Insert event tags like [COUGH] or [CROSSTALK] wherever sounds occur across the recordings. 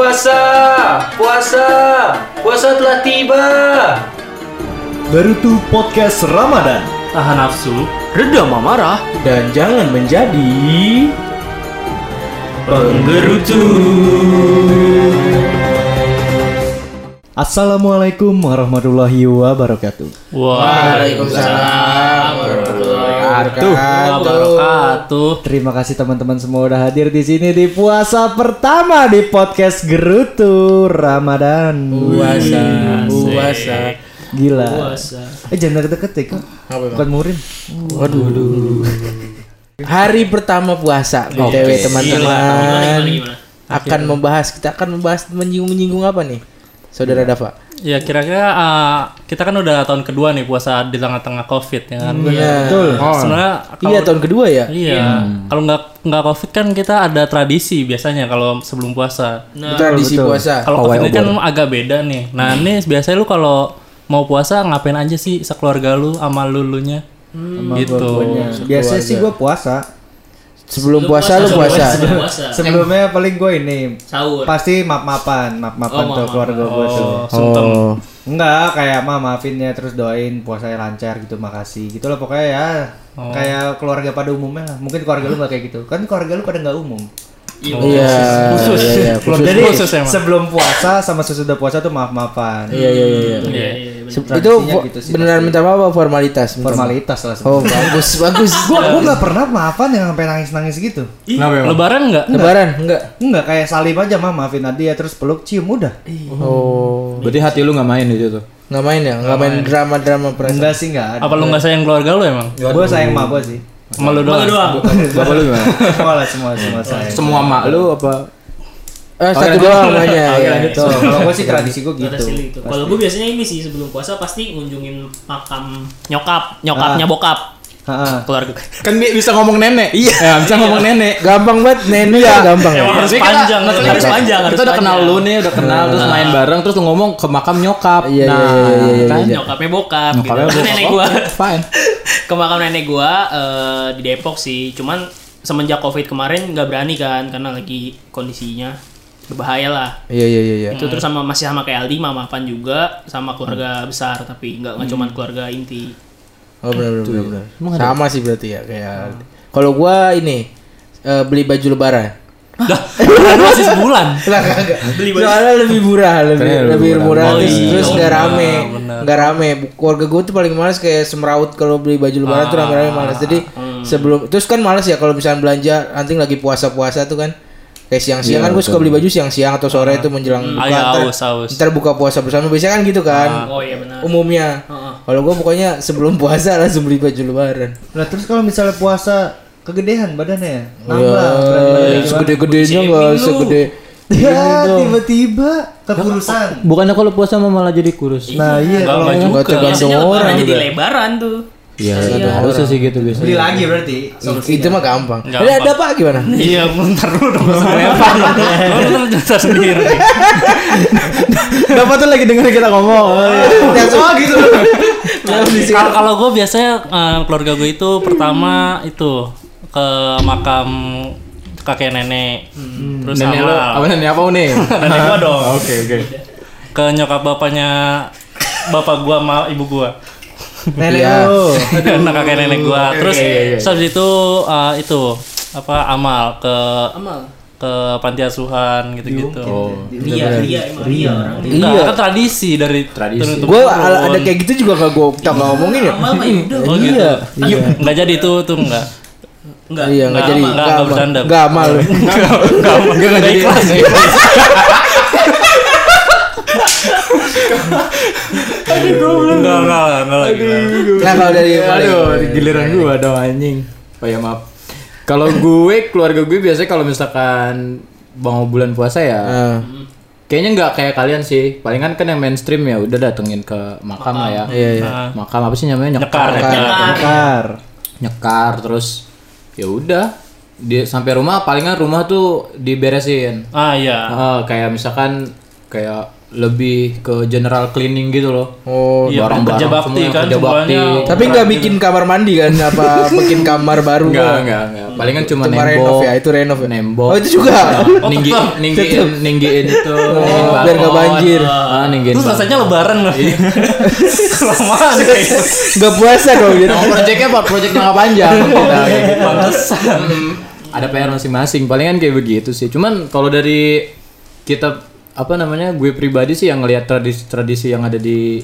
Puasa, puasa, puasa telah tiba. Berutu Podcast Ramadan Tahan nafsu, reda marah, dan jangan menjadi penggerutu. Assalamualaikum warahmatullahi wabarakatuh. Waalaikumsalam wabarakatuh. Terima kasih teman-teman semua udah hadir di sini di puasa pertama di podcast Gerutu Ramadan. Puasa, puasa. Gila. Puasa. Eh jangan deket-deket ya kok. Apa Bukan murim. Waduh. Hari pertama puasa, BTW gimana, teman-teman. Akan membahas, kita akan membahas menyinggung-menyinggung apa nih? Saudara Dava. Ya kira-kira uh, kita kan udah tahun kedua nih puasa di tengah-tengah covid ya kan. Betul. Sebenarnya kalau- Iya tahun kedua ya? Iya. Kalau nggak nggak covid kan kita ada tradisi biasanya kalau sebelum puasa. Tradisi betul. puasa. Kalau covid ini kan agak beda nih. Nah ini biasanya lu kalau mau puasa ngapain aja sih sekeluarga lu sama lulunya? gitu. Biasanya sih gue puasa. Sebelum puasa lu puasa. Sebelum puasa. [LAUGHS] Sebelumnya paling gue ini Sahur. pasti maaf-maafan, maaf-maafan Oh, ke maaf-maafan. keluarga gue tuh. Oh, sungkem. Oh. Enggak, kayak mah maafin ya terus doain puasanya lancar gitu, makasih. Gitu loh pokoknya ya. Kayak keluarga pada umumnya lah. Mungkin keluarga lu gak kayak gitu. Kan keluarga lu pada nggak umum. Iya. Khusus. iya, iya, Belum khusus. jadi khusus emang. sebelum puasa sama sesudah puasa tuh maaf-maafan. Iya, iya, iya. iya. Iya. Se- Tradisinya Itu gitu sih, beneran minta maaf apa formalitas? Minta? Formalitas lah. Oh, bagus, bagus. [LAUGHS] Gua gua nggak pernah maafan yang sampai nangis-nangis gitu. Lebaran nggak? Lebaran enggak? Enggak kayak salim aja mah maafin Nadia terus peluk cium udah. Oh. Berarti hati lu nggak main di situ. Nggak main ya? Nggak main drama-drama perasaan. Enggak sih enggak. Apa lu nggak sayang keluarga lu emang? Gua sayang mak gua sih. Sama lu doang. [LAUGHS] Bapak lu gimana? Semua lah semua semua sayang. Semua mak lu apa? Eh, satu doang namanya. Oke, ya. Tuh, kalau gua sih tradisi gua gitu. Kalau gue biasanya ini sih sebelum puasa pasti ngunjungin makam nyokap, nyokapnya bokap, Heeh. keluarga. Kan bi- bisa ngomong nenek. Iya. Ya, bisa ngomong nenek. Gampang banget nenek ya gampang ya. Harus Jadi kita- panjang, kita- harus panjang, Kita udah kenal lu nih, udah kenal terus main bareng terus lu ngomong ke makam nyokap. Iya, iya, Nah, iya, iya, iya, kan? iya. Nyokapnya bokap, Nyokapnya gitu. bokap. Nenek gua. Fine. Ke makam nenek gua eh, di Depok sih. Cuman semenjak Covid kemarin nggak berani kan karena lagi kondisinya berbahaya lah. Iya iya iya iya. Itu terus sama masih sama kayak Aldi, Mama Pan juga sama keluarga besar tapi nggak nggak cuman keluarga inti. Oh benar benar benar. Sama sih berarti ya kayak. Kalau gua ini eh, beli baju lebaran. Dah, [LAUGHS] kan masih sebulan. Lah kagak. Soalnya lebih murah, lebih Ternyata lebih lebih murah murah. terus, Oh iya, terus nggak benar, rame, benar. nggak rame. Keluarga gue tuh paling males kayak semeraut kalau beli baju lebaran tuh rame-rame males. Jadi sebelum terus kan males ya kalau misalnya belanja nanti lagi puasa-puasa tuh kan kayak siang-siang kan gue suka beli baju siang-siang atau sore itu menjelang buka Ayo, ntar, haus, haus. ntar buka puasa bersama biasanya kan gitu kan Oh iya benar. umumnya. Heeh. Kalau gue pokoknya sebelum puasa [LAUGHS] langsung beli baju lebaran. Lah terus kalau misalnya puasa kegedean badannya ya? Nambah. Ya, badannya gimana? segede-gedenya nggak lu. segede. Ya, tiba-tiba kekurusan. Bukannya kalau puasa malah jadi kurus. Nah, iya kalau nggak tergantung orang. jadi lebaran tuh. Iya, harusnya sih gitu biasanya. beli lagi berarti. Itu mah gampang. Gampang. Ada ada apa gimana? Iya, bentar dulu dong. Lempar. [LAUGHS] Lu sendiri. [LAUGHS] Dapat tuh lagi dengerin kita ngomong. Oh gitu. Kalau kalau gue biasanya eh, keluarga gue itu pertama itu ke makam kakek nenek, terus Nenek sama apa nenek apa nih? [LAUGHS] nenek gua dong. [LAUGHS] Oke, oke. Ke nyokap bapaknya bapak gua sama ibu gua. Nenek Iya. lu. [LAUGHS] Anak kakek nenek gua. Terus iya, iya. terus habis itu eh, itu apa amal ke Amal. ke panti asuhan gitu-gitu. Ria, Ria emang Ria orang. Enggak, Iya. kan tradisi dari Tradisi. Gue ada kayak gitu juga gak gue tak ngomongin ya. Ya. Oh gitu. Enggak jadi itu tuh enggak. Enggak. Iya nggak jadi amal, nggak, nggak amal. bercanda. Nggak amal. Enggak enggak jadi ikhlas. Enggak, enggak, enggak lagi. Nah kalau dari paling Aduh, di giliran gua dong anjing. Oh ya maaf. Kalau gue keluarga gue biasanya kalau misalkan mau bulan puasa ya kayaknya nggak kayak kalian sih. Palingan kan yang mainstream ya udah datengin ke makam lah ya. iya iya. Nah, Makam apa sih namanya? Nyekar, Nyekar. nyekar. Nyekar terus ya udah dia sampai rumah palingan rumah tuh diberesin. Ah iya. Ah, kayak misalkan kayak lebih ke general cleaning gitu loh. Oh, Iya, Barang-barang kerja bakti semua, kan kerja bakti. tapi nggak bikin kamar mandi kan? Apa [LAUGHS] bikin kamar baru? Enggak, nggak? enggak, enggak. Palingan cuma Cuma nembok. renov ya, itu renov ya? Nembok. Oh, itu juga? [LAUGHS] Ninggi, ninggiin, ninggiin itu. ninggiin Oh, biar nggak balkon. banjir. Ah, ninggiin. Terus rasanya lebaran loh. [LAUGHS] Kelamaan kayak gitu. Nggak puasa dong jadi. Nama proyeknya apa? Proyek jangka panjang. Kayak gitu. Ada PR masing-masing. Palingan kayak begitu sih. Cuman kalau dari kita apa namanya? Gue pribadi sih yang ngelihat tradisi-tradisi yang ada di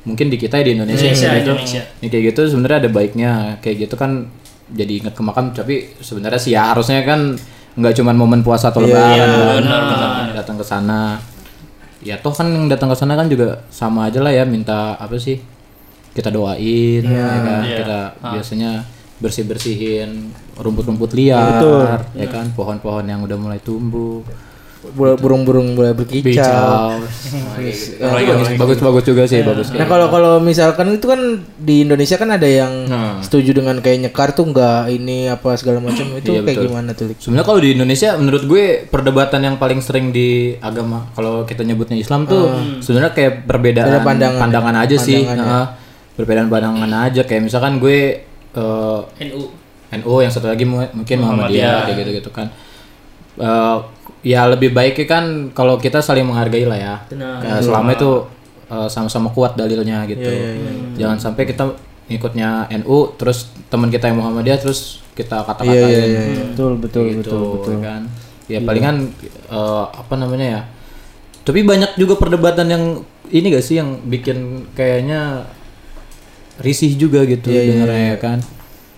mungkin di kita ya di Indonesia, Indonesia, gitu. Indonesia. Ini kayak gitu sebenarnya ada baiknya. Kayak gitu kan jadi ingat ke makam tapi sebenarnya sih ya harusnya kan nggak cuman momen puasa atau lebaran kan. datang ke sana ya toh kan yang datang ke sana kan juga sama aja lah ya minta apa sih kita doain ya kan kita biasanya bersih bersihin rumput-rumput liar ya kan pohon-pohon yang udah mulai tumbuh Burung-burung boleh berkicau. hijau bagus bagus juga sih bagus Nah kalau kalau misalkan itu kan di Indonesia kan ada yang Nah. setuju dengan kayak nyekar tuh nggak ini apa segala macam itu Iya, kayak betul. gimana tuh? Sebenarnya kalau di Indonesia menurut gue perdebatan yang paling sering di agama kalau kita nyebutnya Islam tuh sebenarnya kayak perbedaan Beda pandangan pandangan, ya. aja sih. Pandangan Heeh. Perbedaan pandangan aja kayak misalkan gue eh, NU. NU yang satu lagi mu- mungkin Muhammadiyah kayak gitu-gitu kan. Eh, ya lebih baiknya kan kalau kita saling menghargai lah ya. Kayak selama itu eh, sama-sama kuat dalilnya gitu. Jangan sampai kita ngikutnya NU terus teman kita yang Muhammadiyah terus kita kata-katain. Iya iya iya iya. betul betul Kayak betul gitu, betul. ya kan ya palingan eh, apa namanya ya tapi banyak juga perdebatan yang ini gak sih yang bikin kayaknya risih juga gitu Iya, dengarnya ya kan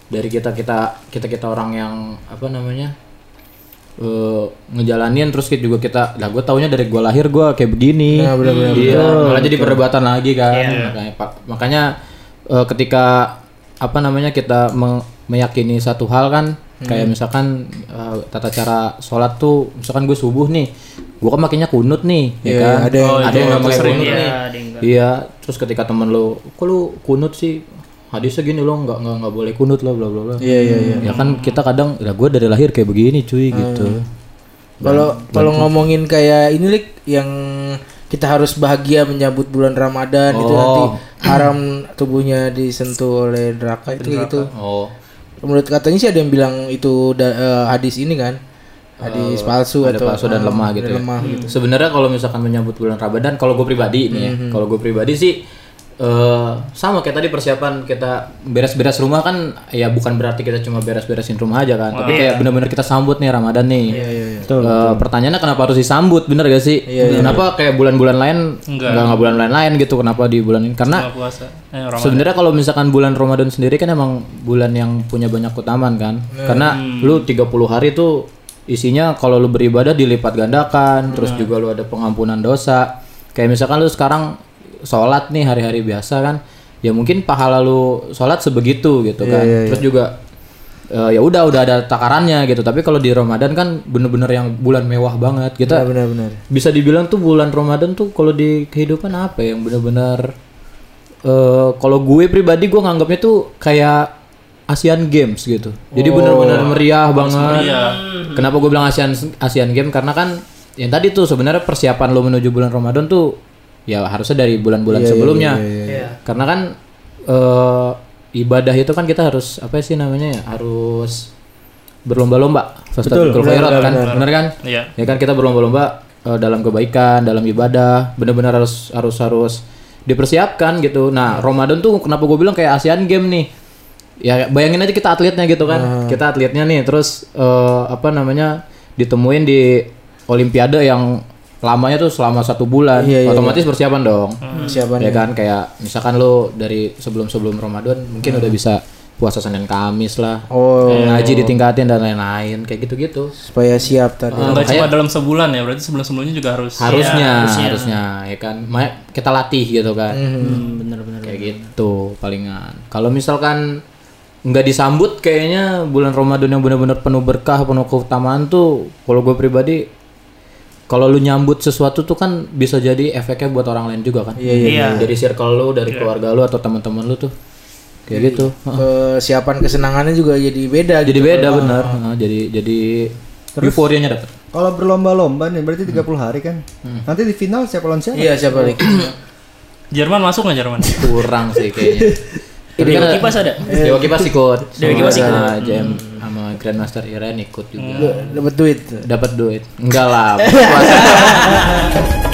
dari kita kita kita kita orang yang apa namanya eh ngejalanin terus kita juga kita lah gue taunya dari gue lahir gue kayak begini. Nah, benar, benar, iya malah jadi perdebatan lagi kan. Makanya Pak- makanya eh, ketika apa namanya kita meng- meyakini satu hal kan kayak misalkan eh, tata cara sholat tuh misalkan gue subuh nih gue kan makainya kunut nih ya Iya, kan? ada yang- ada yang nggak pakai kunut iya, nih. Ada yang nggak. iya terus ketika temen lo kok lu kunut sih hadisnya gini lo nggak nggak nggak boleh kunut lo bla bla bla Iya iya iya. ya kan kita kadang ya gue dari lahir kayak begini cuy gitu Kalau kalau ngomongin kayak ini lik yang kita harus bahagia menyambut bulan Ramadan itu Oh. nanti haram tubuhnya disentuh oleh neraka itu kayak gitu. oh Menurut katanya sih ada yang bilang itu da- eh, hadis ini kan. Hadis palsu ada atau palsu dan eh, lemah gitu ya. lemah gitu. Sebenarnya kalau misalkan menyambut bulan Ramadan, kalau gue pribadi nih ya, Mhm. kalau gue pribadi sih eh sama kayak tadi persiapan kita beres-beres rumah kan ya bukan berarti kita cuma beres-beresin rumah aja kan, tapi kayak bener-bener kita sambut nih Ramadan nih. Iya iya iya. Eh, pertanyaannya kenapa harus disambut bener gak sih? kenapa kayak bulan-bulan lain Enggak. nggak nggak bulan lain gitu? Kenapa di bulan ini? Karena. Eh, Ramadan. Sebenarnya kalau misalkan bulan Ramadan sendiri kan emang bulan yang punya banyak keutamaan kan. Karena lu 30 hari tuh isinya kalau lu beribadah dilipat gandakan, terus juga lu ada pengampunan dosa. Kayak misalkan lu sekarang sholat nih hari-hari biasa kan, ya mungkin pahala lu sholat sebegitu gitu kan. Terus juga eh, ya udah udah ada takarannya gitu. Tapi kalau di Ramadan kan bener-bener yang bulan mewah banget. Kita Benar-benar. bisa dibilang tuh bulan Ramadan tuh kalau di kehidupan apa ya yang benar-benar eh kalau gue pribadi gue nganggapnya tuh kayak Asian Games gitu. Jadi benar-benar meriah banget. Kenapa gue bilang Asian Asian Games karena kan yang tadi tuh sebenarnya persiapan lo menuju bulan Ramadan tuh ya harusnya dari bulan-bulan sebelumnya. Karena kan eh ibadah itu kan kita harus apa sih namanya ya? Harus berlomba-lomba. Fastabiqul khairat kan? Bener kan? Iya. ya kan kita berlomba-lomba eh, dalam kebaikan dalam ibadah benar-benar harus harus harus dipersiapkan gitu nah Ramadan tuh kenapa gue bilang kayak Asian Game nih ya bayangin aja kita atletnya gitu kan kita atletnya nih terus eh, apa namanya ditemuin di Olimpiade yang lamanya tuh selama satu bulan. Iya, iya, otomatis persiapan dong. Siapa ya kan? Kayak misalkan lo dari sebelum sebelum Ramadan mungkin udah bisa puasa Senin Kamis lah. Oh, ngaji ditingkatin dan lain-lain kayak gitu-gitu. Supaya siap tadi. Enggak cuma dalam sebulan ya, berarti sebelum-sebelumnya juga harus harusnya harusnya ya kan? Kita latih gitu kan? Bener-bener. kayak gitu palingan. Kalau misalkan nggak disambut kayaknya bulan Ramadan yang benar-benar penuh berkah penuh keutamaan tuh kalau gue pribadi kalau lu nyambut sesuatu tuh kan bisa jadi efeknya buat orang lain juga kan Iya iya. Iya. dari circle lu dari keluarga lu atau teman-teman lu tuh kayak gitu Kesiapan kesenangannya juga jadi beda jadi gitu. beda bener Nah, jadi jadi Euforianya dapat. Kalau berlomba-lomba nih berarti 30 hari kan. Nanti di final siapa lawan siapa? Iya siapa lagi? [CLEARS THROAT] Jerman masuk nggak Jerman? Kurang sih kayaknya. [LAUGHS] Dewa Kipas ada. Dewa Kipas ikut. Dewa Kipas ikut. Sama JM sama Grandmaster Iren ikut juga. Dapat duit. Dapat duit. Enggak lah. [LAUGHS]